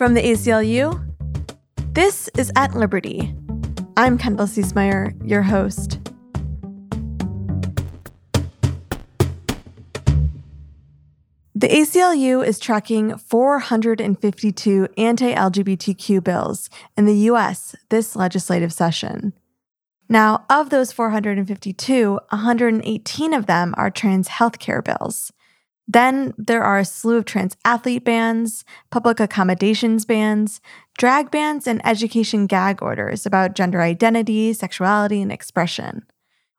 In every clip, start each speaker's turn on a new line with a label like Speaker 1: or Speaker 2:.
Speaker 1: From the ACLU, this is At Liberty. I'm Kendall Ciesemier, your host. The ACLU is tracking 452 anti LGBTQ bills in the US this legislative session. Now, of those 452, 118 of them are trans healthcare bills. Then there are a slew of trans athlete bans, public accommodations bans, drag bans, and education gag orders about gender identity, sexuality, and expression.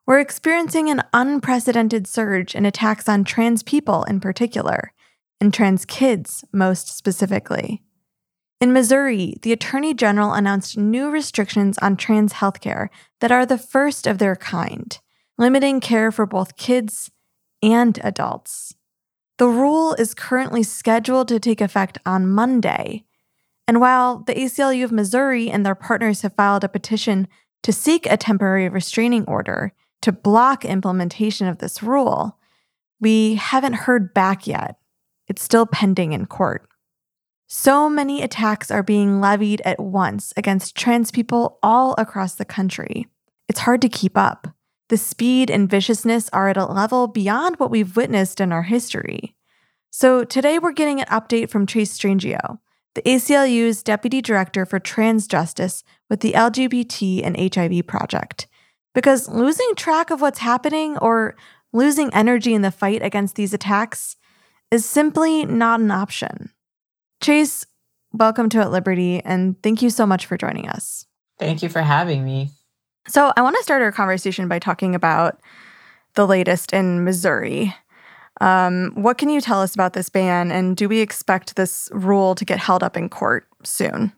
Speaker 1: We're experiencing an unprecedented surge in attacks on trans people in particular, and trans kids most specifically. In Missouri, the Attorney General announced new restrictions on trans healthcare that are the first of their kind, limiting care for both kids and adults. The rule is currently scheduled to take effect on Monday. And while the ACLU of Missouri and their partners have filed a petition to seek a temporary restraining order to block implementation of this rule, we haven't heard back yet. It's still pending in court. So many attacks are being levied at once against trans people all across the country. It's hard to keep up. The speed and viciousness are at a level beyond what we've witnessed in our history. So today we're getting an update from Chase Strangio, the ACLU's Deputy Director for Trans Justice with the LGBT and HIV Project. Because losing track of what's happening or losing energy in the fight against these attacks is simply not an option. Chase, welcome to At Liberty, and thank you so much for joining us.
Speaker 2: Thank you for having me.
Speaker 1: So, I want to start our conversation by talking about the latest in Missouri. Um, what can you tell us about this ban, and do we expect this rule to get held up in court soon?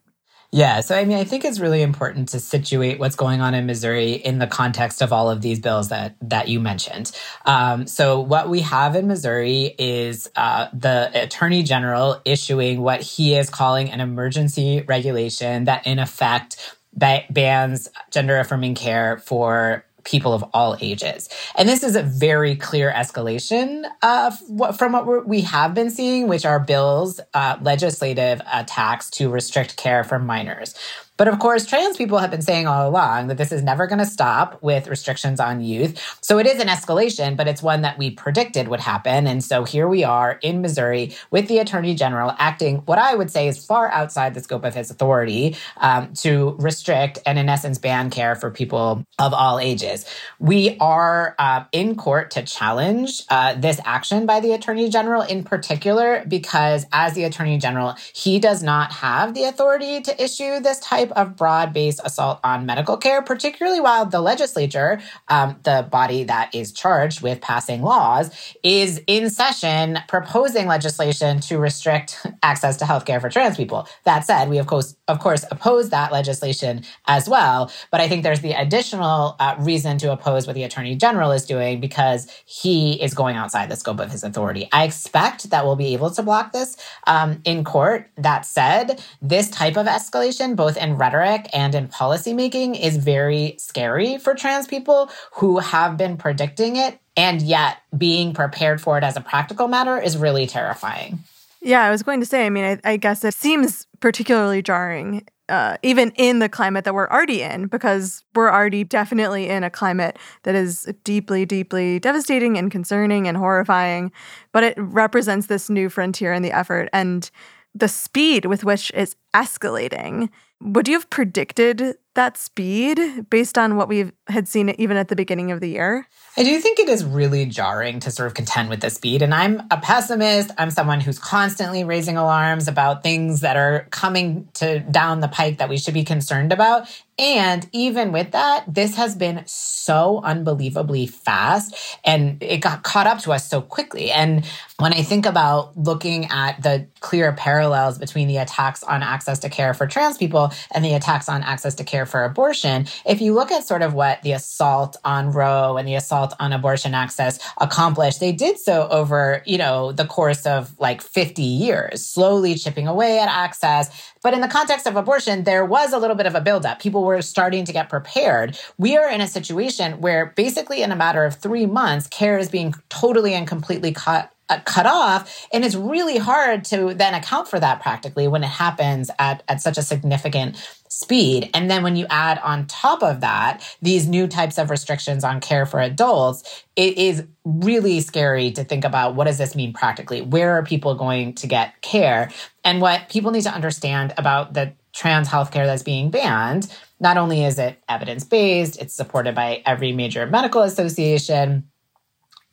Speaker 2: Yeah, so I mean, I think it's really important to situate what's going on in Missouri in the context of all of these bills that that you mentioned. Um, so, what we have in Missouri is uh, the Attorney General issuing what he is calling an emergency regulation that, in effect, ba- bans gender affirming care for people of all ages. And this is a very clear escalation of what, from what we have been seeing, which are bills, uh, legislative attacks to restrict care for minors. But of course, trans people have been saying all along that this is never going to stop with restrictions on youth. So it is an escalation, but it's one that we predicted would happen. And so here we are in Missouri with the attorney general acting what I would say is far outside the scope of his authority um, to restrict and, in essence, ban care for people of all ages. We are uh, in court to challenge uh, this action by the attorney general in particular, because as the attorney general, he does not have the authority to issue this type of broad based assault on medical care, particularly while the legislature, um, the body that is charged with passing laws, is in session proposing legislation to restrict access to healthcare for trans people. That said, we of course, of course, oppose that legislation as well. But I think there's the additional uh, reason to oppose what the attorney general is doing because he is going outside the scope of his authority. I expect that we'll be able to block this um, in court. That said, this type of escalation, both in rhetoric and in policymaking is very scary for trans people who have been predicting it and yet being prepared for it as a practical matter is really terrifying.
Speaker 1: Yeah, I was going to say, I mean, I, I guess it seems particularly jarring, uh, even in the climate that we're already in, because we're already definitely in a climate that is deeply, deeply devastating and concerning and horrifying. But it represents this new frontier in the effort. And the speed with which it's escalating would you have predicted that speed based on what we had seen even at the beginning of the year?
Speaker 2: I do think it is really jarring to sort of contend with the speed. And I'm a pessimist. I'm someone who's constantly raising alarms about things that are coming to down the pike that we should be concerned about. And even with that, this has been so unbelievably fast and it got caught up to us so quickly. And when I think about looking at the clear parallels between the attacks on access to care for trans people and the attacks on access to care for abortion, if you look at sort of what the assault on Roe and the assault on abortion access accomplished, they did so over, you know, the course of like 50 years, slowly chipping away at access. But in the context of abortion, there was a little bit of a buildup. People were starting to get prepared. We are in a situation where basically in a matter of three months, care is being totally and completely cut cut off. And it's really hard to then account for that practically when it happens at, at such a significant speed. And then when you add on top of that these new types of restrictions on care for adults, it is really scary to think about what does this mean practically? Where are people going to get care? And what people need to understand about the trans healthcare that's being banned, not only is it evidence based, it's supported by every major medical association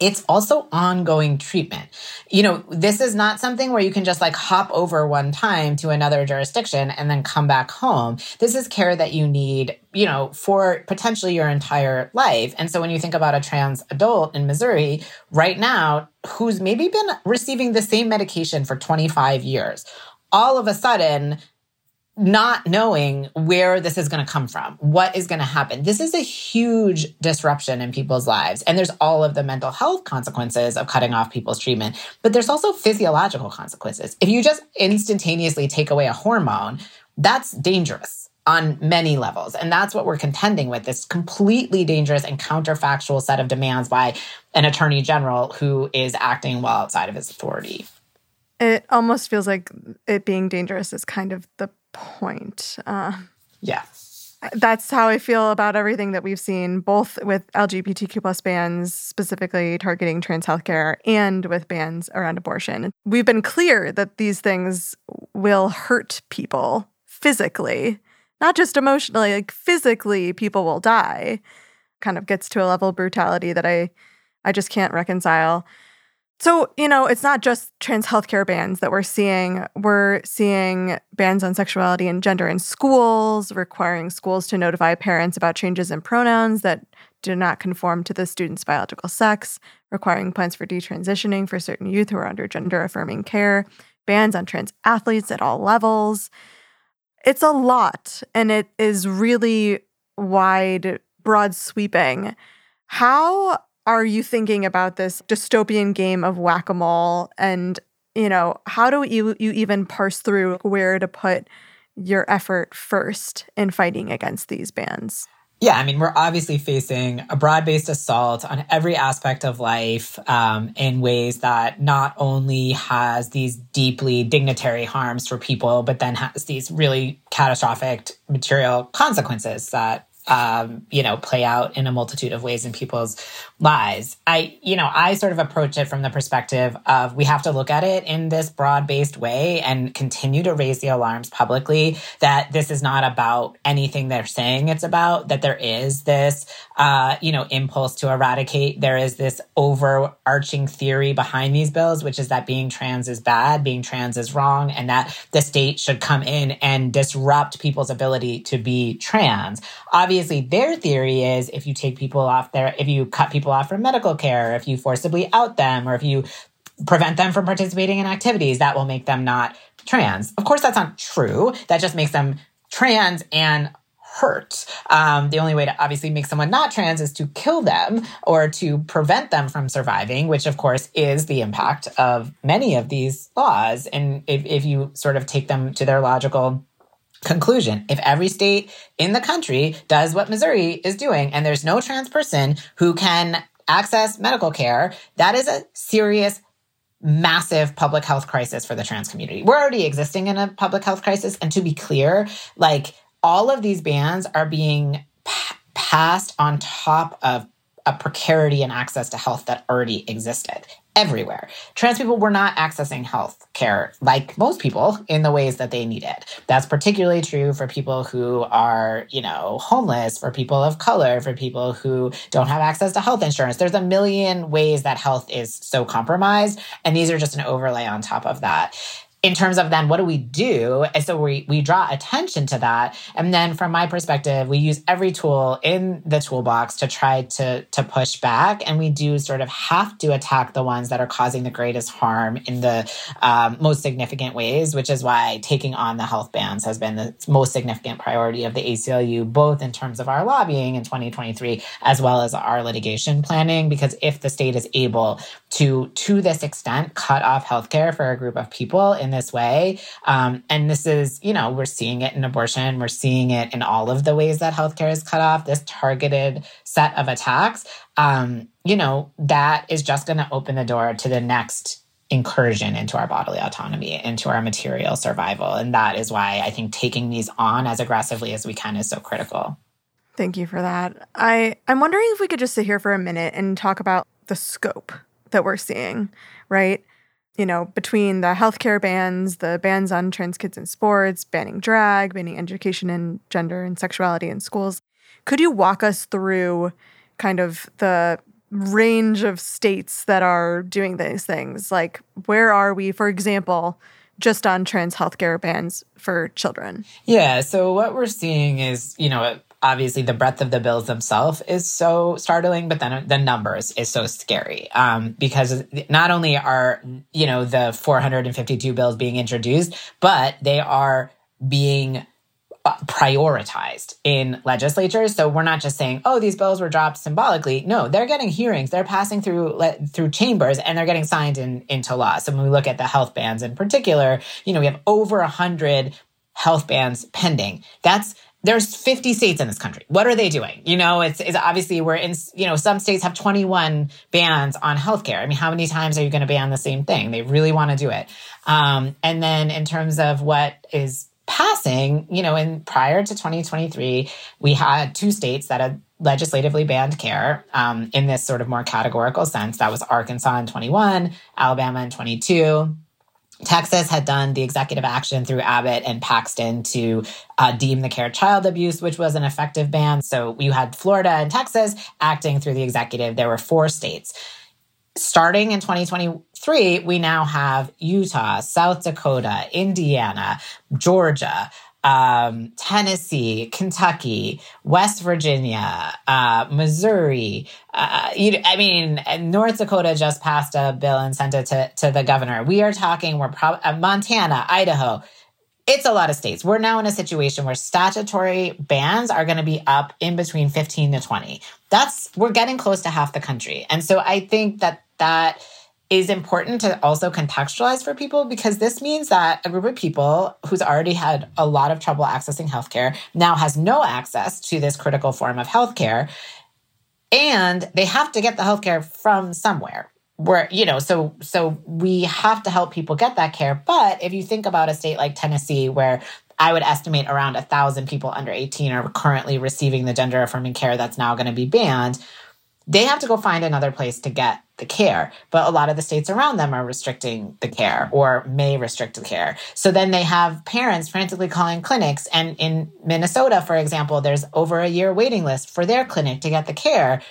Speaker 2: it's also ongoing treatment. You know, this is not something where you can just like hop over one time to another jurisdiction and then come back home. This is care that you need, you know, for potentially your entire life. And so when you think about a trans adult in Missouri right now who's maybe been receiving the same medication for 25 years, all of a sudden not knowing where this is going to come from, what is going to happen. This is a huge disruption in people's lives. And there's all of the mental health consequences of cutting off people's treatment, but there's also physiological consequences. If you just instantaneously take away a hormone, that's dangerous on many levels. And that's what we're contending with this completely dangerous and counterfactual set of demands by an attorney general who is acting well outside of his authority.
Speaker 1: It almost feels like it being dangerous is kind of the point. Uh,
Speaker 2: yeah.
Speaker 1: That's how I feel about everything that we've seen, both with LGBTQ plus bans, specifically targeting trans healthcare, and with bans around abortion. We've been clear that these things will hurt people physically, not just emotionally, like physically, people will die. Kind of gets to a level of brutality that I I just can't reconcile. So, you know, it's not just trans healthcare bans that we're seeing. We're seeing bans on sexuality and gender in schools, requiring schools to notify parents about changes in pronouns that do not conform to the student's biological sex, requiring plans for detransitioning for certain youth who are under gender affirming care, bans on trans athletes at all levels. It's a lot, and it is really wide, broad sweeping. How are you thinking about this dystopian game of whack-a-mole? And you know how do you you even parse through where to put your effort first in fighting against these bans
Speaker 2: yeah, I mean, we're obviously facing a broad based assault on every aspect of life um, in ways that not only has these deeply dignitary harms for people, but then has these really catastrophic material consequences that um, you know, play out in a multitude of ways in people's lives. I, you know, I sort of approach it from the perspective of we have to look at it in this broad based way and continue to raise the alarms publicly that this is not about anything they're saying it's about, that there is this, uh, you know, impulse to eradicate. There is this overarching theory behind these bills, which is that being trans is bad, being trans is wrong, and that the state should come in and disrupt people's ability to be trans. Obviously, obviously their theory is if you take people off there, if you cut people off from medical care, if you forcibly out them, or if you prevent them from participating in activities, that will make them not trans. Of course, that's not true. That just makes them trans and hurt. Um, the only way to obviously make someone not trans is to kill them or to prevent them from surviving, which of course is the impact of many of these laws. And if, if you sort of take them to their logical Conclusion If every state in the country does what Missouri is doing, and there's no trans person who can access medical care, that is a serious, massive public health crisis for the trans community. We're already existing in a public health crisis. And to be clear, like all of these bans are being passed on top of a precarity and access to health that already existed everywhere. Trans people were not accessing health care like most people in the ways that they needed. That's particularly true for people who are, you know, homeless, for people of color, for people who don't have access to health insurance. There's a million ways that health is so compromised. And these are just an overlay on top of that in terms of then what do we do? And so we we draw attention to that. And then from my perspective we use every tool in the toolbox to try to to push back. And we do sort of have to attack the ones that are causing the greatest harm in the um, most significant ways which is why taking on the health bans has been the most significant priority of the ACLU both in terms of our lobbying in 2023 as well as our litigation planning. Because if the state is able to to this extent cut off healthcare for a group of people in this way. Um, and this is, you know, we're seeing it in abortion, we're seeing it in all of the ways that healthcare is cut off, this targeted set of attacks. Um, you know, that is just going to open the door to the next incursion into our bodily autonomy, into our material survival. And that is why I think taking these on as aggressively as we can is so critical.
Speaker 1: Thank you for that. I, I'm wondering if we could just sit here for a minute and talk about the scope that we're seeing, right? You know, between the healthcare bans, the bans on trans kids in sports, banning drag, banning education in gender and sexuality in schools. Could you walk us through kind of the range of states that are doing these things. Like, where are we, for example, just on trans healthcare bans for children?
Speaker 2: Yeah. So, what we're seeing is, you know, obviously the breadth of the bills themselves is so startling, but then the numbers is so scary um, because not only are, you know, the 452 bills being introduced, but they are being uh, prioritized in legislatures. So we're not just saying, "Oh, these bills were dropped symbolically." No, they're getting hearings. They're passing through through chambers, and they're getting signed in, into law. So when we look at the health bans in particular, you know, we have over a hundred health bans pending. That's there's 50 states in this country. What are they doing? You know, it's, it's obviously we're in, you know, some states have 21 bans on healthcare. I mean, how many times are you going to ban the same thing? They really want to do it. Um, and then in terms of what is passing, you know, in prior to 2023, we had two states that had legislatively banned care um, in this sort of more categorical sense. That was Arkansas in 21, Alabama in 22. Texas had done the executive action through Abbott and Paxton to uh, deem the care child abuse, which was an effective ban. So you had Florida and Texas acting through the executive. There were four states starting in 2023, we now have Utah, South Dakota, Indiana, Georgia, um, Tennessee, Kentucky, West Virginia, uh, Missouri. Uh, you, I mean, North Dakota just passed a bill and sent it to, to the governor. We are talking, we're probably uh, Montana, Idaho. It's a lot of states. We're now in a situation where statutory bans are going to be up in between 15 to 20. That's, we're getting close to half the country. And so I think that that is important to also contextualize for people because this means that a group of people who's already had a lot of trouble accessing healthcare now has no access to this critical form of healthcare. And they have to get the healthcare from somewhere where you know so so we have to help people get that care. But if you think about a state like tennessee where i would estimate around a thousand people under 18 are currently receiving the gender affirming care that's now going to be banned they have to go find another place to get the care. But a lot of the states around them are restricting the care or may restrict the care. So then they have parents frantically calling clinics. And in Minnesota, for example, there's over a year waiting list for their clinic to get the care.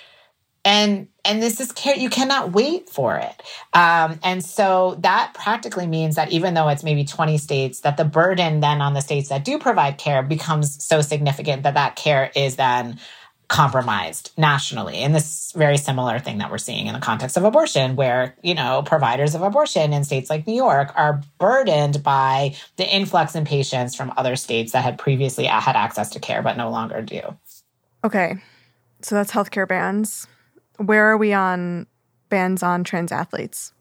Speaker 2: And and this is care you cannot wait for it. Um, and so that practically means that even though it's maybe 20 states, that the burden then on the states that do provide care becomes so significant that that care is then compromised nationally. And this very similar thing that we're seeing in the context of abortion, where, you know, providers of abortion in states like New York are burdened by the influx in patients from other states that had previously had access to care but no longer do.
Speaker 1: Okay. So that's healthcare bans. Where are we on bans on trans athletes?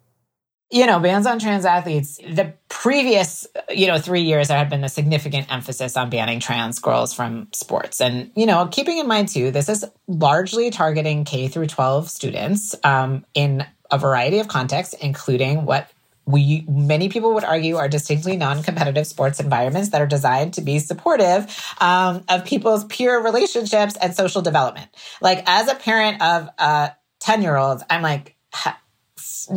Speaker 2: You know, bans on trans athletes, the previous, you know, three years, there had been a significant emphasis on banning trans girls from sports. And, you know, keeping in mind too, this is largely targeting K through 12 students um, in a variety of contexts, including what we many people would argue are distinctly non-competitive sports environments that are designed to be supportive um, of people's peer relationships and social development. Like as a parent of uh, 10 year olds, I'm like,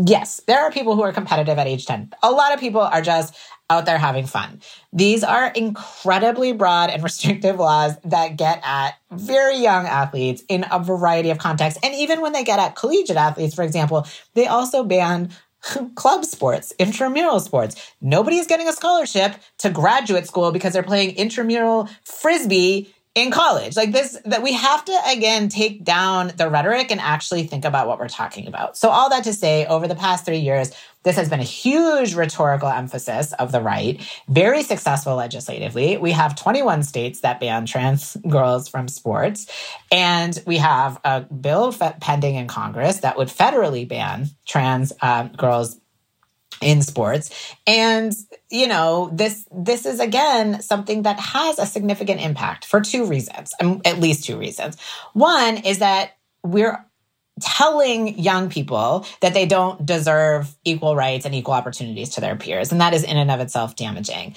Speaker 2: yes, there are people who are competitive at age 10. A lot of people are just out there having fun. These are incredibly broad and restrictive laws that get at very young athletes in a variety of contexts. And even when they get at collegiate athletes, for example, they also ban club sports, intramural sports. Nobody is getting a scholarship to graduate school because they're playing intramural frisbee in college. Like this that we have to again take down the rhetoric and actually think about what we're talking about. So all that to say over the past three years this has been a huge rhetorical emphasis of the right very successful legislatively. We have 21 states that ban trans girls from sports and we have a bill pending in congress that would federally ban trans uh, girls in sports and you know this this is again something that has a significant impact for two reasons um, at least two reasons one is that we're telling young people that they don't deserve equal rights and equal opportunities to their peers. And that is in and of itself damaging.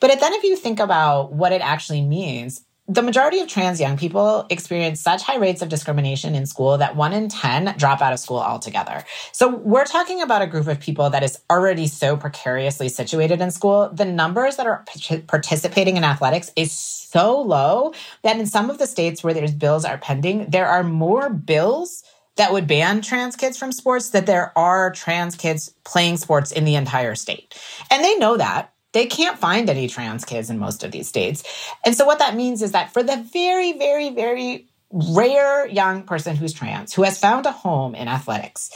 Speaker 2: But then if you think about what it actually means, the majority of trans young people experience such high rates of discrimination in school that one in 10 drop out of school altogether. So we're talking about a group of people that is already so precariously situated in school. The numbers that are participating in athletics is so low that in some of the states where there's bills are pending, there are more bills that would ban trans kids from sports that there are trans kids playing sports in the entire state. And they know that they can't find any trans kids in most of these states. And so what that means is that for the very, very, very rare young person who's trans, who has found a home in athletics,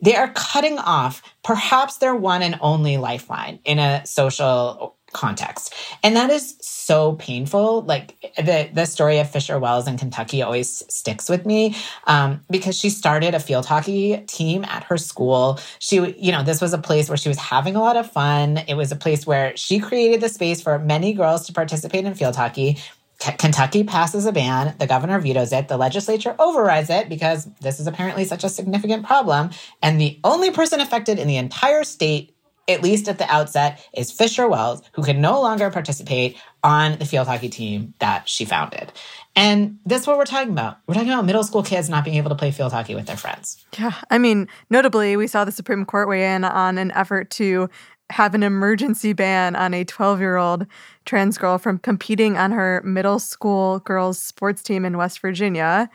Speaker 2: they are cutting off perhaps their one and only lifeline in a social context. And that is so painful. Like the, the story of Fisher Wells in Kentucky always sticks with me um, because she started a field hockey team at her school. She, you know, this was a place where she was having a lot of fun. It was a place where she created the space for many girls to participate in field hockey. Kentucky passes a ban. The governor vetoes it. The legislature overrides it because this is apparently such a significant problem. And the only person affected in the entire state at least at the outset, is Fisher Wells, who can no longer participate on the field hockey team that she founded. And that's what we're talking about. We're talking about middle school kids not being able to play field hockey with their friends.
Speaker 1: Yeah. I mean, notably, we saw the Supreme Court weigh in on an effort to have an emergency ban on a 12 year old trans girl from competing on her middle school girls' sports team in West Virginia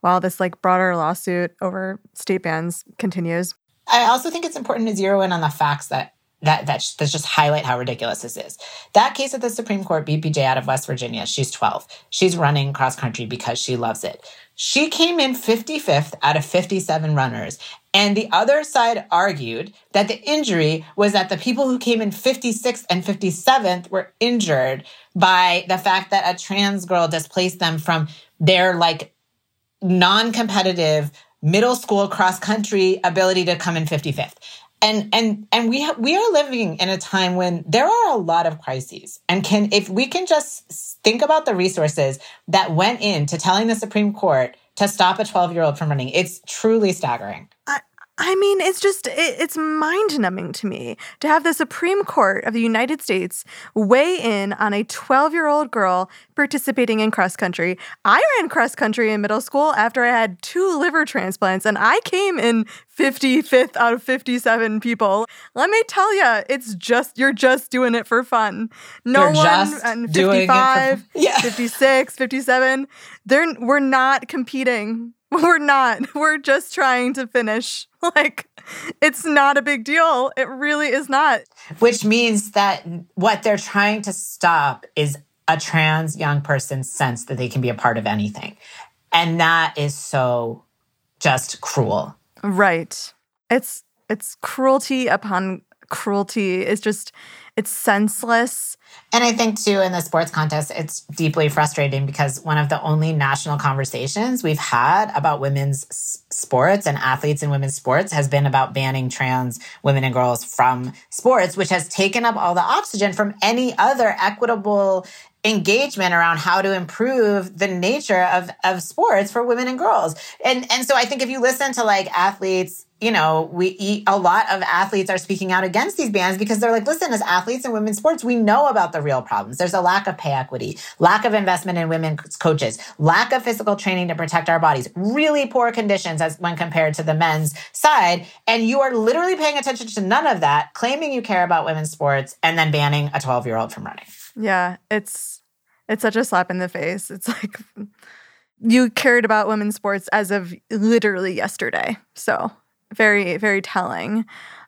Speaker 1: while this like broader lawsuit over state bans continues.
Speaker 2: I also think it's important to zero in on the facts that that that, that just highlight how ridiculous this is. That case at the Supreme Court, BPJ out of West Virginia, she's 12. She's running cross country because she loves it. She came in 55th out of 57 runners. And the other side argued that the injury was that the people who came in 56th and 57th were injured by the fact that a trans girl displaced them from their like non competitive middle school cross country ability to come in 55th. And and and we ha- we are living in a time when there are a lot of crises. And can if we can just think about the resources that went into telling the Supreme Court to stop a 12-year-old from running, it's truly staggering.
Speaker 1: I- I mean, it's just, it, it's mind numbing to me to have the Supreme Court of the United States weigh in on a 12 year old girl participating in cross country. I ran cross country in middle school after I had two liver transplants, and I came in 55th out of 57 people. Let me tell you, it's just, you're just doing it for fun. No
Speaker 2: you're
Speaker 1: one, and uh, 55, for, yeah. 56, 57, they're, we're not competing we're not. We're just trying to finish. Like, it's not a big deal. It really is not.
Speaker 2: Which means that what they're trying to stop is a trans young person's sense that they can be a part of anything. And that is so just cruel.
Speaker 1: Right. It's it's cruelty upon cruelty. It's just it's senseless.
Speaker 2: And I think, too, in the sports contest, it's deeply frustrating because one of the only national conversations we've had about women's sports and athletes in women's sports has been about banning trans women and girls from sports, which has taken up all the oxygen from any other equitable engagement around how to improve the nature of, of sports for women and girls. And, and so I think if you listen to like athletes, you know, we eat, a lot of athletes are speaking out against these bans because they're like, listen, as athletes in women's sports, we know about the real problems. There's a lack of pay equity, lack of investment in women's coaches, lack of physical training to protect our bodies, really poor conditions as when compared to the men's side. And you are literally paying attention to none of that, claiming you care about women's sports and then banning a 12 year old from running.
Speaker 1: Yeah, it's it's such a slap in the face. It's like you cared about women's sports as of literally yesterday. So very, very telling.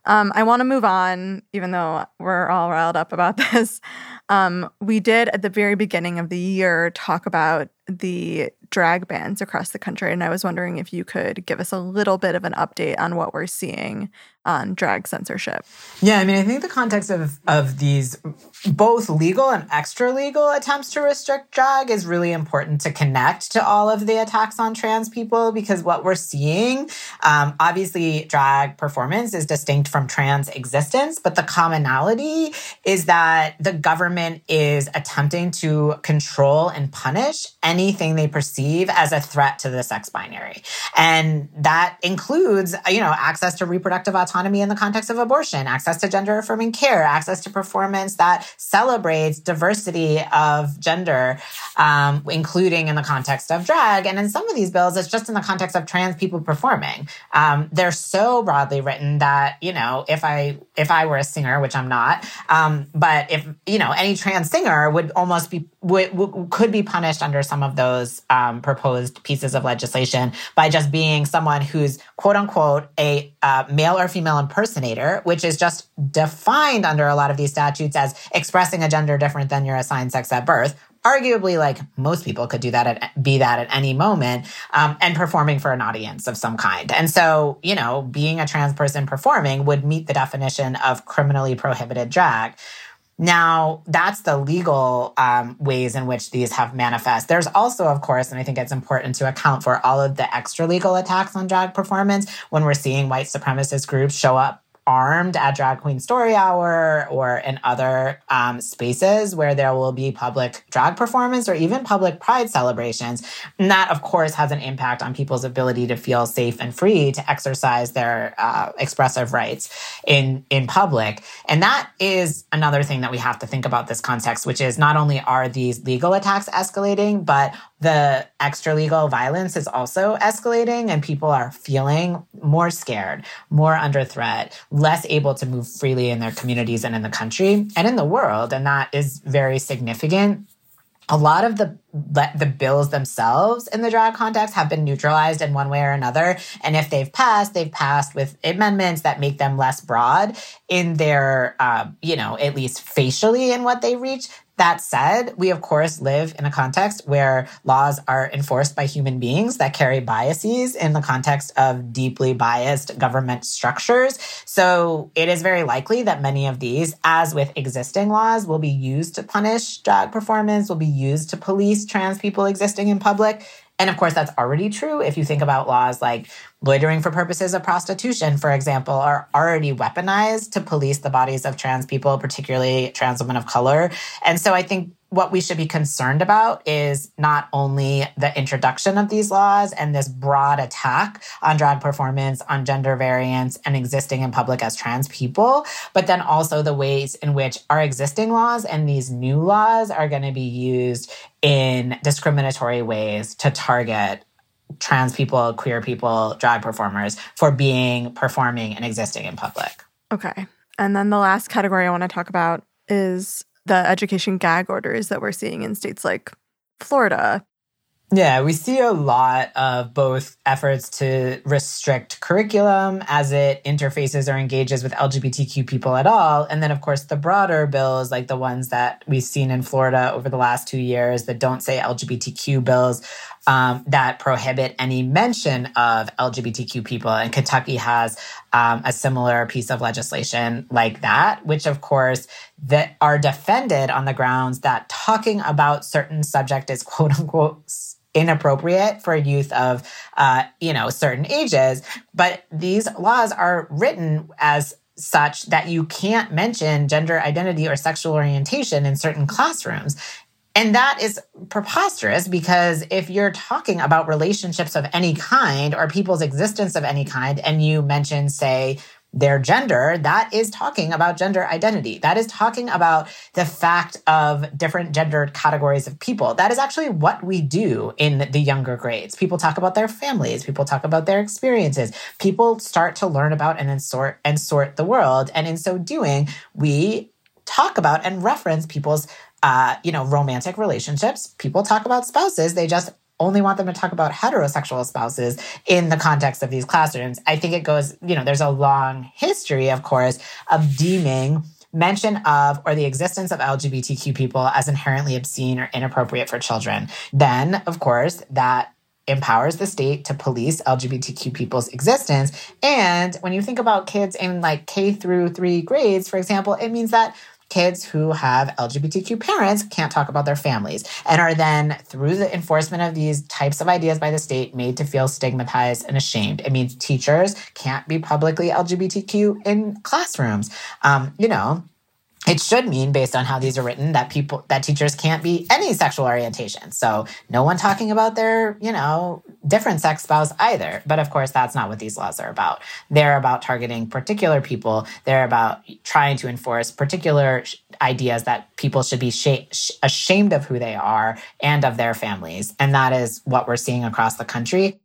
Speaker 1: Um, I want to move on, even though we're all riled up about this. Um, we did at the very beginning of the year talk about the drag bans across the country, and I was wondering if you could give us a little bit of an update on what we're seeing on drag censorship.
Speaker 2: Yeah, I mean, I think the context of of these both legal and extra legal attempts to restrict drag is really important to connect to all of the attacks on trans people because what we're seeing, um, obviously, drag performance is distinct from trans existence, but the commonality is that the government is attempting to control and punish anything they perceive as a threat to the sex binary. And that includes, you know, access to reproductive autonomy in the context of abortion, access to gender affirming care, access to performance that celebrates diversity of gender, um, including in the context of drag. And in some of these bills, it's just in the context of trans people performing. Um, they're so broadly written that you know, if I if I were a singer, which I'm not, um, but if you know, any trans singer would almost be would, could be punished under some of those um, proposed pieces of legislation by just being someone who's quote unquote a uh, male or female impersonator, which is just defined under a lot of these statutes as expressing a gender different than your assigned sex at birth. Arguably, like most people could do that at be that at any moment, um, and performing for an audience of some kind. And so, you know, being a trans person performing would meet the definition of criminally prohibited drag. Now, that's the legal um, ways in which these have manifest. There's also, of course, and I think it's important to account for all of the extra legal attacks on drag performance when we're seeing white supremacist groups show up armed at Drag Queen Story Hour or in other um, spaces where there will be public drag performance or even public pride celebrations. And that, of course, has an impact on people's ability to feel safe and free to exercise their uh, expressive rights in, in public. And that is another thing that we have to think about this context, which is not only are these legal attacks escalating, but the extra legal violence is also escalating and people are feeling more scared, more under threat, less able to move freely in their communities and in the country and in the world. And that is very significant. A lot of the the bills themselves in the drag context have been neutralized in one way or another. And if they've passed, they've passed with amendments that make them less broad in their, uh, you know, at least facially in what they reach. That said, we of course live in a context where laws are enforced by human beings that carry biases in the context of deeply biased government structures. So it is very likely that many of these, as with existing laws, will be used to punish drag performance, will be used to police trans people existing in public. And of course, that's already true if you think about laws like loitering for purposes of prostitution, for example, are already weaponized to police the bodies of trans people, particularly trans women of color. And so I think what we should be concerned about is not only the introduction of these laws and this broad attack on drag performance, on gender variance, and existing in public as trans people, but then also the ways in which our existing laws and these new laws are going to be used in discriminatory ways to target trans people, queer people, drag performers for being, performing, and existing in public.
Speaker 1: Okay. And then the last category I want to talk about is the education gag orders that we're seeing in states like Florida.
Speaker 2: Yeah, we see a lot of both efforts to restrict curriculum as it interfaces or engages with LGBTQ people at all. And then, of course, the broader bills, like the ones that we've seen in Florida over the last two years that don't say LGBTQ bills, um, that prohibit any mention of LGBTQ people. And Kentucky has um, a similar piece of legislation like that, which of course that are defended on the grounds that talking about certain subject is quote unquote inappropriate for youth of uh, you know certain ages. But these laws are written as such that you can't mention gender identity or sexual orientation in certain classrooms. And that is preposterous because if you're talking about relationships of any kind or people's existence of any kind, and you mention, say, their gender, that is talking about gender identity. That is talking about the fact of different gendered categories of people. That is actually what we do in the younger grades. People talk about their families, people talk about their experiences. People start to learn about and sort and sort the world. And in so doing, we talk about and reference people's uh, you know, romantic relationships. People talk about spouses. They just only want them to talk about heterosexual spouses in the context of these classrooms. I think it goes, you know, there's a long history, of course, of deeming mention of or the existence of LGBTQ people as inherently obscene or inappropriate for children. Then, of course, that empowers the state to police LGBTQ people's existence. And when you think about kids in like K through three grades, for example, it means that kids who have LGBTQ parents can't talk about their families and are then, through the enforcement of these types of ideas by the state, made to feel stigmatized and ashamed. It means teachers can't be publicly LGBTQ in classrooms. Um, you know, it should mean based on how these are written that people that teachers can't be any sexual orientation. So no one talking about their you know different sex spouse either. But of course that's not what these laws are about. They're about targeting particular people. They're about trying to enforce particular ideas that people should be sh- ashamed of who they are and of their families. And that is what we're seeing across the country.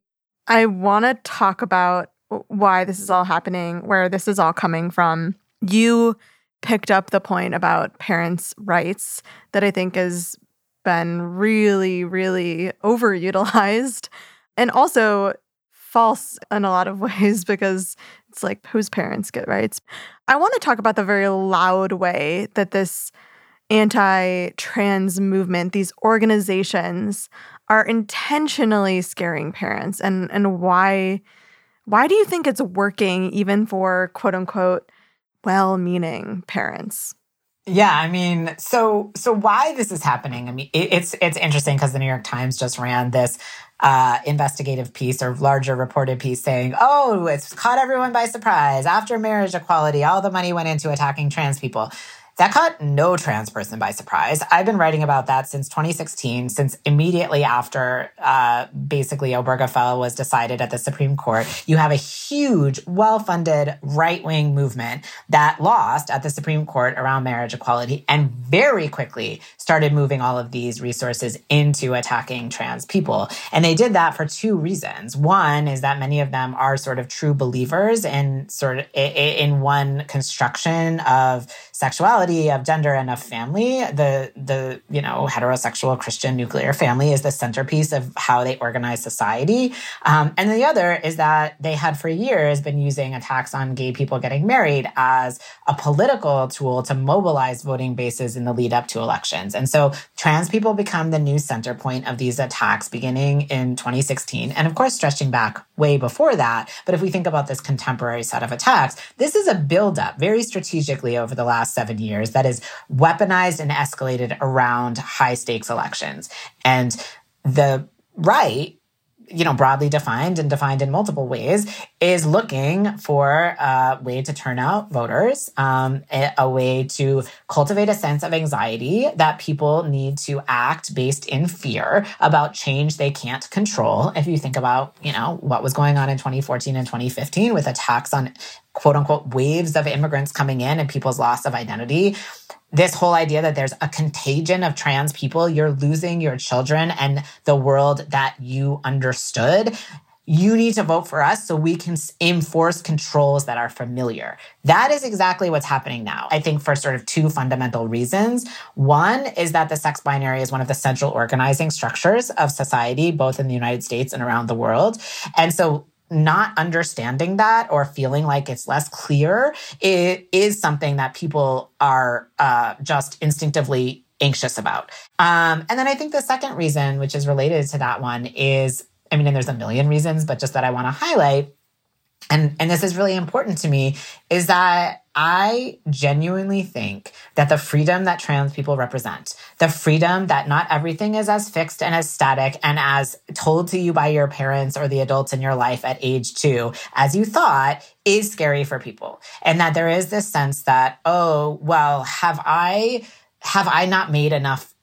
Speaker 1: I want to talk about why this is all happening where this is all coming from. You picked up the point about parents' rights that I think has been really, really overutilized and also false in a lot of ways because it's like whose parents get rights. I want to talk about the very loud way that this anti trans movement, these organizations are intentionally scaring parents and, and why. Why do you think it's working even for quote unquote well-meaning parents.
Speaker 2: Yeah, I mean, so so why this is happening? I mean, it, it's it's interesting because the New York Times just ran this uh, investigative piece or larger reported piece saying, "Oh, it's caught everyone by surprise. After marriage equality, all the money went into attacking trans people." That caught no trans person by surprise. I've been writing about that since 2016, since immediately after uh, basically Obergefell was decided at the Supreme Court. You have a huge, well funded right wing movement that lost at the Supreme Court around marriage equality and very quickly started moving all of these resources into attacking trans people. And they did that for two reasons. One is that many of them are sort of true believers in sort of in one construction of sexuality, of gender, and of family. The the you know heterosexual Christian nuclear family is the centerpiece of how they organize society. Um, and the other is that they had for years been using attacks on gay people getting married as a political tool to mobilize voting bases in the lead up to elections. And so trans people become the new center point of these attacks beginning in 2016, and of course stretching back way before that. But if we think about this contemporary set of attacks, this is a buildup very strategically over the last seven years that is weaponized and escalated around high stakes elections. And the right you know, broadly defined and defined in multiple ways, is looking for a way to turn out voters, um, a, way to cultivate a sense of anxiety that people need to act based in fear about change they can't control. If you think about, you know, what was going on in 2014 and 2015 with attacks on quote unquote waves of immigrants coming in and people's loss of identity, this whole idea that there's a contagion of trans people, you're losing your children and the world that you understood. You need to vote for us so we can enforce controls that are familiar. That is exactly what's happening now. I think for sort of two fundamental reasons. One is that the sex binary is one of the central organizing structures of society, both in the United States and around the world. And so not understanding that or feeling like it's less clear it is something that people are uh, just instinctively anxious about. Um, and then I think the second reason, which is related to that one, is I mean, and there's a million reasons, but just that I want to highlight and and this is really important to me is that I genuinely think that the freedom that trans people represent, the freedom that not everything is as fixed and as static and as told to you by your parents or the adults in your life at age two as you thought is scary for people. And that there is this sense that, oh, well, have I have I not made enough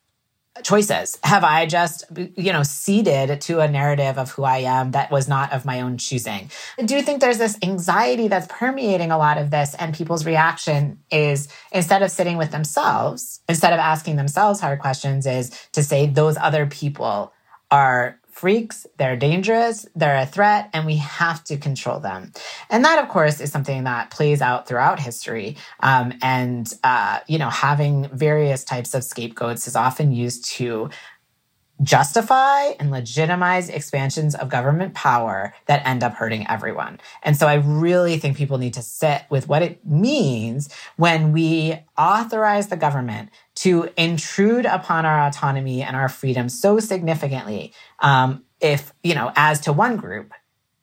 Speaker 2: choices? Have I just, you know, ceded to a narrative of who I am that was not of my own choosing? I do you think there's this anxiety that's permeating a lot of this, and people's reaction is instead of sitting with themselves, instead of asking themselves hard questions, is to say those other people are freaks, they're dangerous, they're a threat, and we have to control them. And that, of course, is something that plays out throughout history. Um, and, uh, you know, having various types of scapegoats is often used to justify and legitimize expansions of government power that end up hurting everyone. And so I really think people need to sit with what it means when we authorize the government to intrude upon our autonomy and our freedom so significantly um, if, you know, as to one group,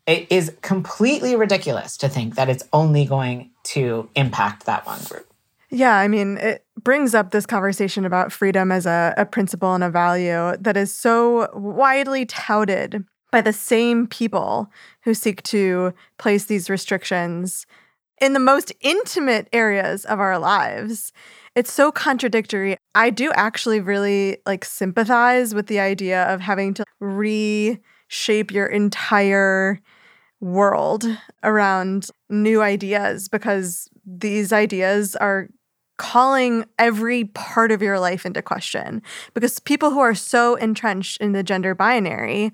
Speaker 2: it is completely ridiculous to think that it's only going to impact that one group.
Speaker 1: Yeah, I mean, it brings up this conversation about freedom as a, a principle and a value that is so widely touted by the same people who seek to place these restrictions in the most intimate areas of our lives. It's so contradictory. I do actually really like sympathize with the idea of having to reshape your entire world around new ideas because these ideas are calling every part of your life into question because people who are so entrenched in the gender binary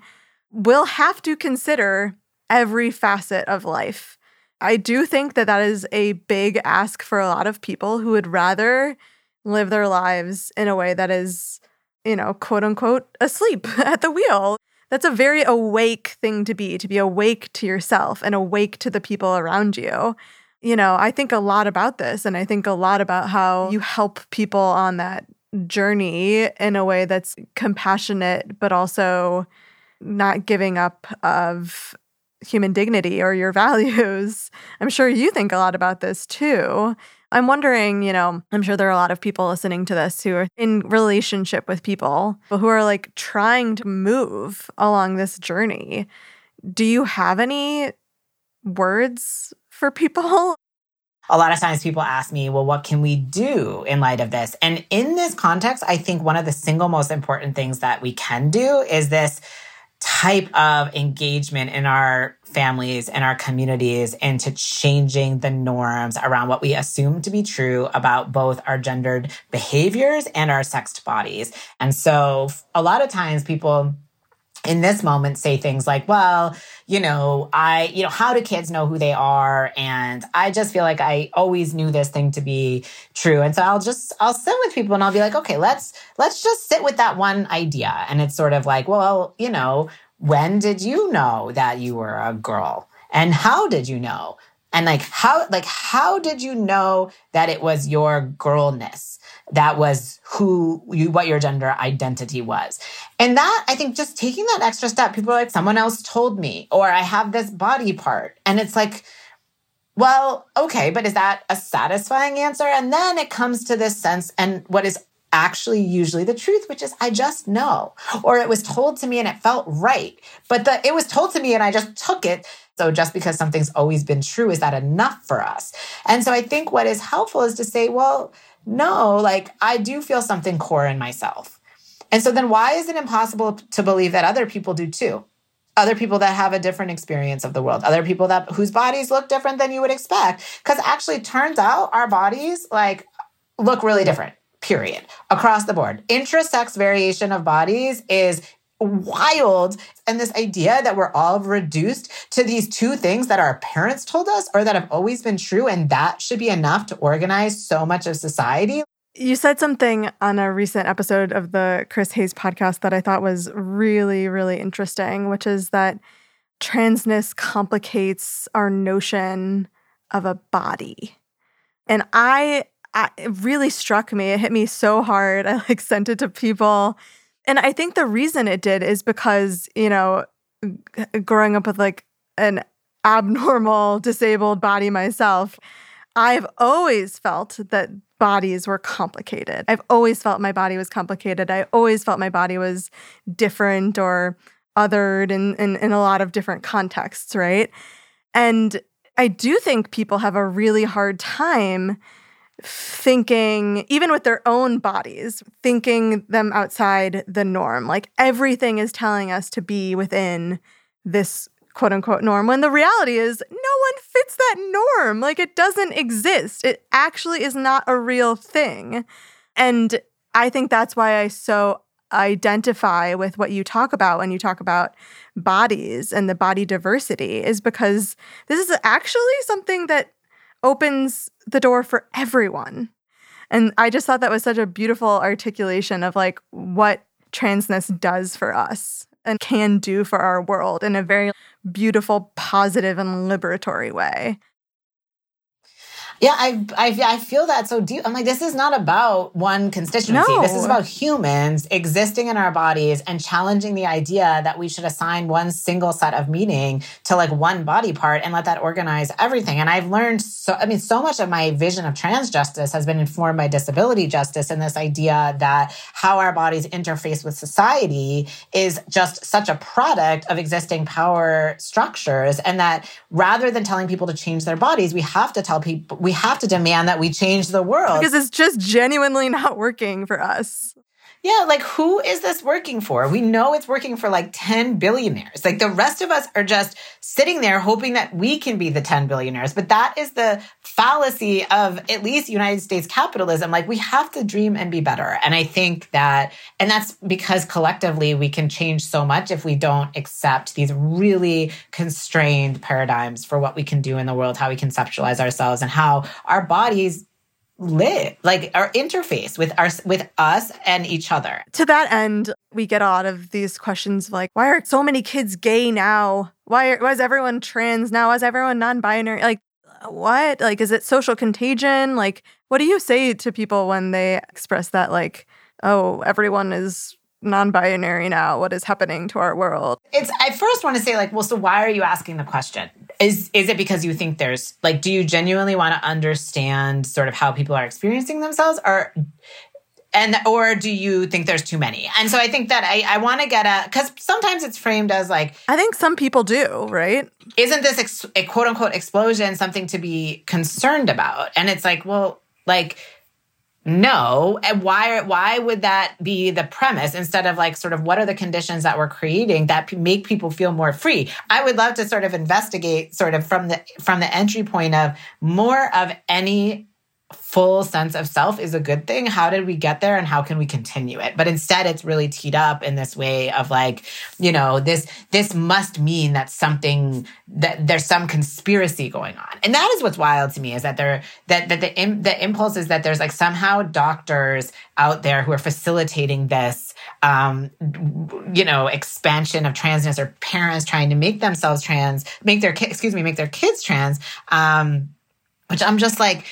Speaker 1: will have to consider every facet of life. I do think that that is a big ask for a lot of people who would rather live their lives in a way that is, you know, quote unquote, asleep at the wheel. That's a very awake thing to be, to be awake to yourself and awake to the people around you you know, I think a lot about this and I think a lot about how you help people on that journey in a way that's compassionate, but also not giving up of human dignity or your values. I'm sure you think a lot about this too. I'm wondering, you know, I'm sure there are a lot of people listening to this who are in relationship with people who are like trying to move along this journey. Do you have any words for people?
Speaker 2: A lot of times people ask me, well, what can we do in light of this? And in this context, I think one of the single most important things that we can do is this type of engagement in our families and our communities into changing the norms around what we assume to be true about both our gendered behaviors and our sexed bodies. And so a lot of times people in this moment say things like, well, you know, I, you know, how do kids know who they are? And I just feel like I always knew this thing to be true. And so I'll just, I'll sit with people and I'll be like, okay, let's, let's just sit with that one idea. And it's sort of like, well, you know, when did you know that you were a girl? And how did you know? And like, how, like, how did you know that it was your girlness? that was who you what your gender identity was. And that i think just taking that extra step people are like someone else told me or i have this body part. And it's like well okay but is that a satisfying answer? And then it comes to this sense and what is actually usually the truth which is i just know or it was told to me and it felt right. But the it was told to me and i just took it so just because something's always been true is that enough for us and so i think what is helpful is to say well no, like I do feel something core in myself. And so then why is it impossible to believe that other people do too? Other people that have a different experience of the world, other people that whose bodies look different than you would expect. Because actually turns out our bodies like look really different, period, across the board. Intersex variation of bodies is wild. And this idea that we're all reduced to these two things that our parents told us or that have always been true, and that should be enough to organize so much of society.
Speaker 1: You said something on a recent episode of the Chris Hayes podcast that I thought was really, really interesting, which is that transness complicates our notion of a body. And I, I it really struck me. It hit me so hard. I like sent it to people and I think the reason it did is because, you know, growing up with like an abnormal disabled body myself, I've always felt that bodies were complicated. I've always felt my body was complicated. I always felt my body was different or othered in, in, in a lot of different contexts, right? And I do think people have a really hard time thinking, even with their own bodies, thinking them outside the norm. Like everything is telling us to be within this quote unquote norm when the reality is no one fits that norm. Like it doesn't exist. It actually is not a real thing. And I think that's why I so identify with what you talk about when you talk about bodies and the body diversity is because this is actually something that opens the door for everyone. And I just thought that was such a beautiful articulation of like what transness does for us and can do for our world in a very beautiful, positive, and liberatory way.
Speaker 2: Yeah, I, I, I feel that so deep. I'm like, this is not about one constituency.
Speaker 1: No.
Speaker 2: This is about humans existing in our bodies and challenging the idea that we should assign one single set of meaning to like one body part and let that organize everything. And I've learned so, I mean, so much of my vision of trans justice has been informed by disability justice and this idea that how our bodies interface with society is just such a product of existing power structures. And that rather than telling people to change their bodies, we have to tell people, we have to demand that we change the world.
Speaker 1: Because it's just genuinely not working for us.
Speaker 2: Yeah, like who is this working for? We know it's working for like 10 billionaires. Like the rest of us are just sitting there hoping that we can be the 10 billionaires. But that is the fallacy of at least United States capitalism. Like we have to dream and be better. And I think that, and that's because collectively we can change so much if we don't accept these really constrained paradigms for what we can do in the world, how we conceptualize ourselves, and how our bodies live like our interface with our with us and each other
Speaker 1: To that end, we get a lot of these questions like, why are so many kids gay now? Why, why is everyone trans now? Is everyone non binary? Like, what? Like, is it social contagion? Like, what do you say to people when they express that, like, oh, everyone is non binary now? What is happening to our world?
Speaker 2: it's i first want to say like well so why are you asking the question is is it because you think there's like do you genuinely want to understand sort of how people are experiencing themselves or and or do you think there's too many and so i think that i, I want to get at because sometimes it's framed as like
Speaker 1: I think some people do, right?
Speaker 2: isn't this ex- a quote unquote explosion something to be concerned about? And it's like, well, like, no. And why, why would that be the premise instead of like, sort of, what are the conditions that we're creating that make people feel more free? I would love to sort of investigate sort of from the, from the entry point of more of any full sense of self is a good thing. How did we get there and how can we continue it? But instead it's really teed up in this way of like, you know, this this must mean that something that there's some conspiracy going on. And that is what's wild to me is that there that that the im- the impulse is that there's like somehow doctors out there who are facilitating this um you know expansion of transness or parents trying to make themselves trans, make their excuse me, make their kids trans um which I'm just like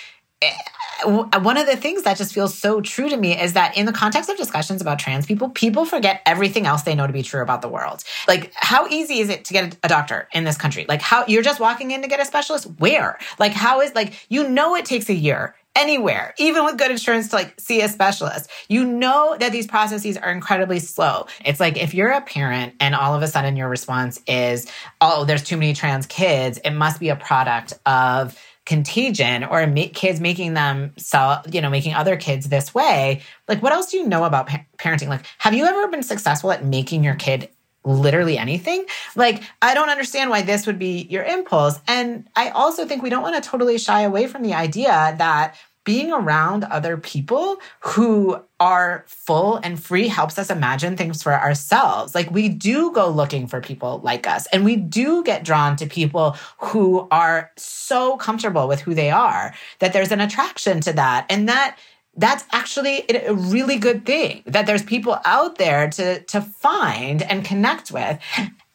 Speaker 2: one of the things that just feels so true to me is that in the context of discussions about trans people, people forget everything else they know to be true about the world. Like, how easy is it to get a doctor in this country? Like, how you're just walking in to get a specialist? Where? Like, how is like, you know, it takes a year anywhere, even with good insurance to like see a specialist. You know that these processes are incredibly slow. It's like if you're a parent and all of a sudden your response is, oh, there's too many trans kids, it must be a product of contagion or make kids making them sell, you know, making other kids this way. Like, what else do you know about pa- parenting? Like, have you ever been successful at making your kid literally anything? Like, I don't understand why this would be your impulse. And I also think we don't want to totally shy away from the idea that being around other people who are full and free helps us imagine things for ourselves. Like we do go looking for people like us and we do get drawn to people who are so comfortable with who they are that there's an attraction to that. And that that's actually a really good thing that there's people out there to to find and connect with.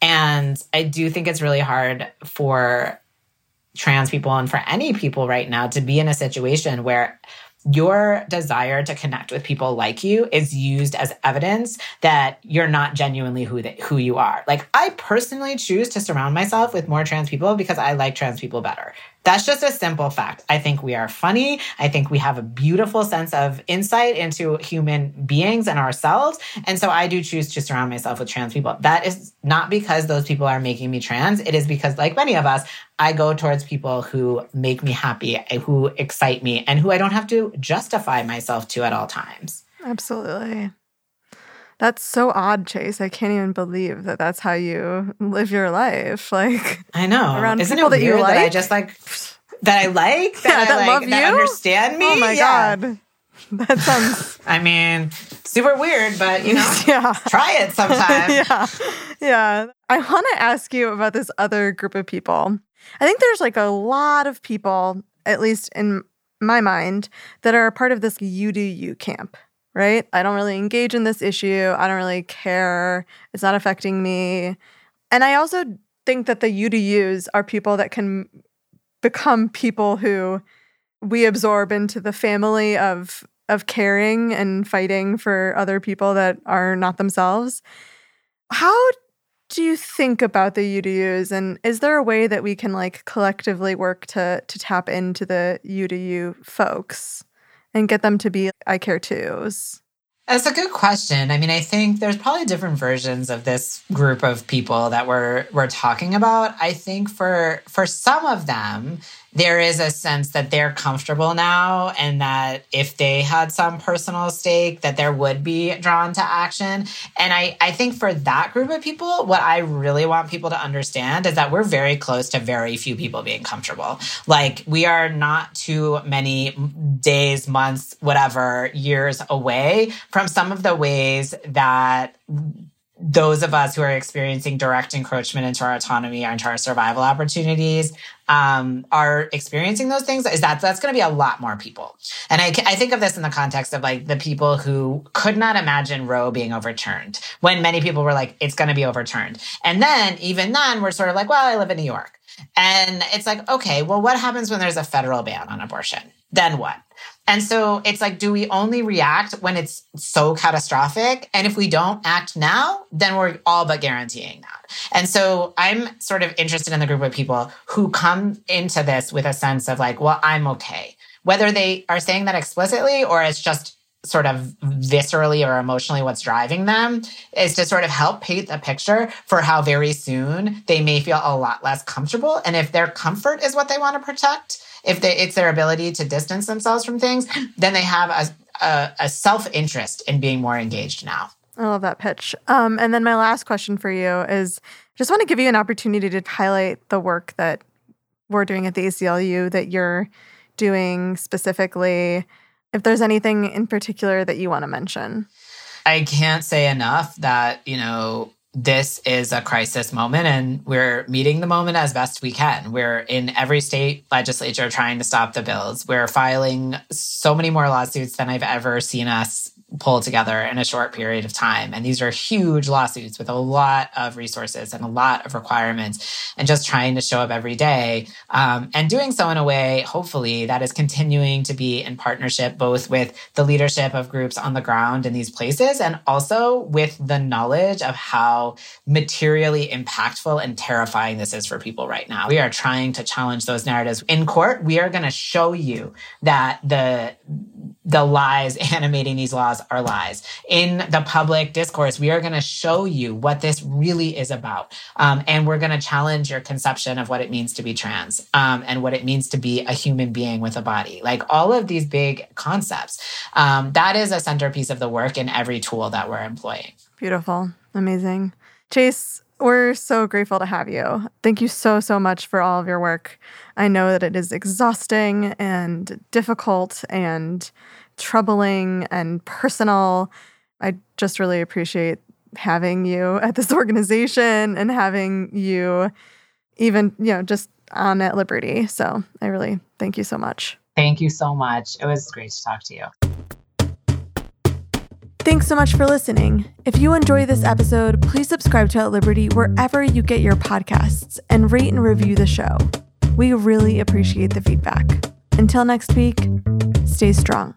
Speaker 2: And I do think it's really hard for trans people and for any people right now to be in a situation where your desire to connect with people like you is used as evidence that you're not genuinely who they, who you are. Like I personally choose to surround myself with more trans people because I like trans people better. That's just a simple fact. I think we are funny. I think we have a beautiful sense of insight into human beings and ourselves. And so I do choose to surround myself with trans people. That is not because those people are making me trans. It is because, like many of us, I go towards people who make me happy, who excite me, and who I don't have to justify myself to at all times.
Speaker 1: Absolutely. That's so odd, Chase. I can't even believe that that's how you live your life. Like,
Speaker 2: I know.
Speaker 1: Around
Speaker 2: Isn't
Speaker 1: people
Speaker 2: it
Speaker 1: that you
Speaker 2: weird that I
Speaker 1: like?
Speaker 2: just like that I like that
Speaker 1: Yeah,
Speaker 2: I
Speaker 1: that
Speaker 2: like
Speaker 1: love
Speaker 2: that
Speaker 1: you?
Speaker 2: understand me?
Speaker 1: oh my
Speaker 2: Yeah.
Speaker 1: God. That sounds,
Speaker 2: I mean, super weird, but you know,
Speaker 1: yeah.
Speaker 2: try it sometime.
Speaker 1: yeah. Yeah. I want to ask you about this other group of people. I think there's like a lot of people, at least in my mind, that are a part of this you do you camp, right? I don't really engage in this issue. I don't really care. It's not affecting me. And I also think that the you do yous are people that can become people who we absorb into the family of of caring and fighting for other people that are not themselves. How do you think about the UDUs and is there a way that we can like collectively work to to tap into the UDU folks and get them to be I care twos?
Speaker 2: That's a good question. I mean, I think there's probably different versions of this group of people that we're we're talking about. I think for for some of them, there is a sense that they're comfortable now and that if they had some personal stake that there would be drawn to action. And I, I think for that group of people what i really want people to understand is that we're very close to very few people being comfortable. Like we are not too many days months whatever years away from some of the ways that those of us who are experiencing direct encroachment into our autonomy or into our survival opportunities um, are experiencing those things is that that's going to be a lot more people. And I, I think of this in the context of like the people who could not imagine roe being overturned when many people were like it's going to be overturned. And then even then we're sort of like well i live in new york. And it's like okay well what happens when there's a federal ban on abortion? Then what and so it's like, do we only react when it's so catastrophic? And if we don't act now, then we're all but guaranteeing that. And so I'm sort of interested in the group of people who come into this with a sense of like, well, I'm okay. Whether they are saying that explicitly or it's just sort of viscerally or emotionally what's driving them is to sort of help paint the picture for how very soon they may feel a lot less comfortable. And if their comfort is what they want to protect, if they, it's their ability to distance themselves from things, then they have a, a, a self interest in being more engaged now.
Speaker 1: I love that pitch. Um, and then my last question for you is just want to give you an opportunity to highlight the work that we're doing at the ACLU that you're doing specifically. If there's anything in particular that you want to mention.
Speaker 2: I can't say enough that, you know, this is a crisis moment and we're meeting the moment as best we can. We're in every state legislature trying to stop the bills. We're filing so many more lawsuits than I've ever seen us pull together in a short period of time. And these are huge lawsuits with a lot of resources and a lot of requirements, and just trying to show up every day um, and doing so in a way, hopefully, that is continuing to be in partnership both with the leadership of groups on the ground in these places and also with the knowledge of how materially impactful and terrifying this is for people right now. We are trying to challenge those narratives in court. We are going to show you that the the lies animating these laws are lies. In the public discourse, we are going to show you what this really is about. Um, and we're going to challenge your conception of what it means to be trans um, and what it means to be a human being with a body. Like all of these big concepts. Um, that is a centerpiece of the work in every tool that we're employing.
Speaker 1: Beautiful. Amazing. Chase, we're so grateful to have you. Thank you so, so much for all of your work. I know that it is exhausting and difficult and troubling and personal. I just really appreciate having you at this organization and having you even, you know, just on at Liberty. So I really thank you so much.
Speaker 2: Thank you so much. It was great to talk to you.
Speaker 1: Thanks so much for listening. If you enjoy this episode, please subscribe to At Liberty wherever you get your podcasts and rate and review the show. We really appreciate the feedback. Until next week, stay strong.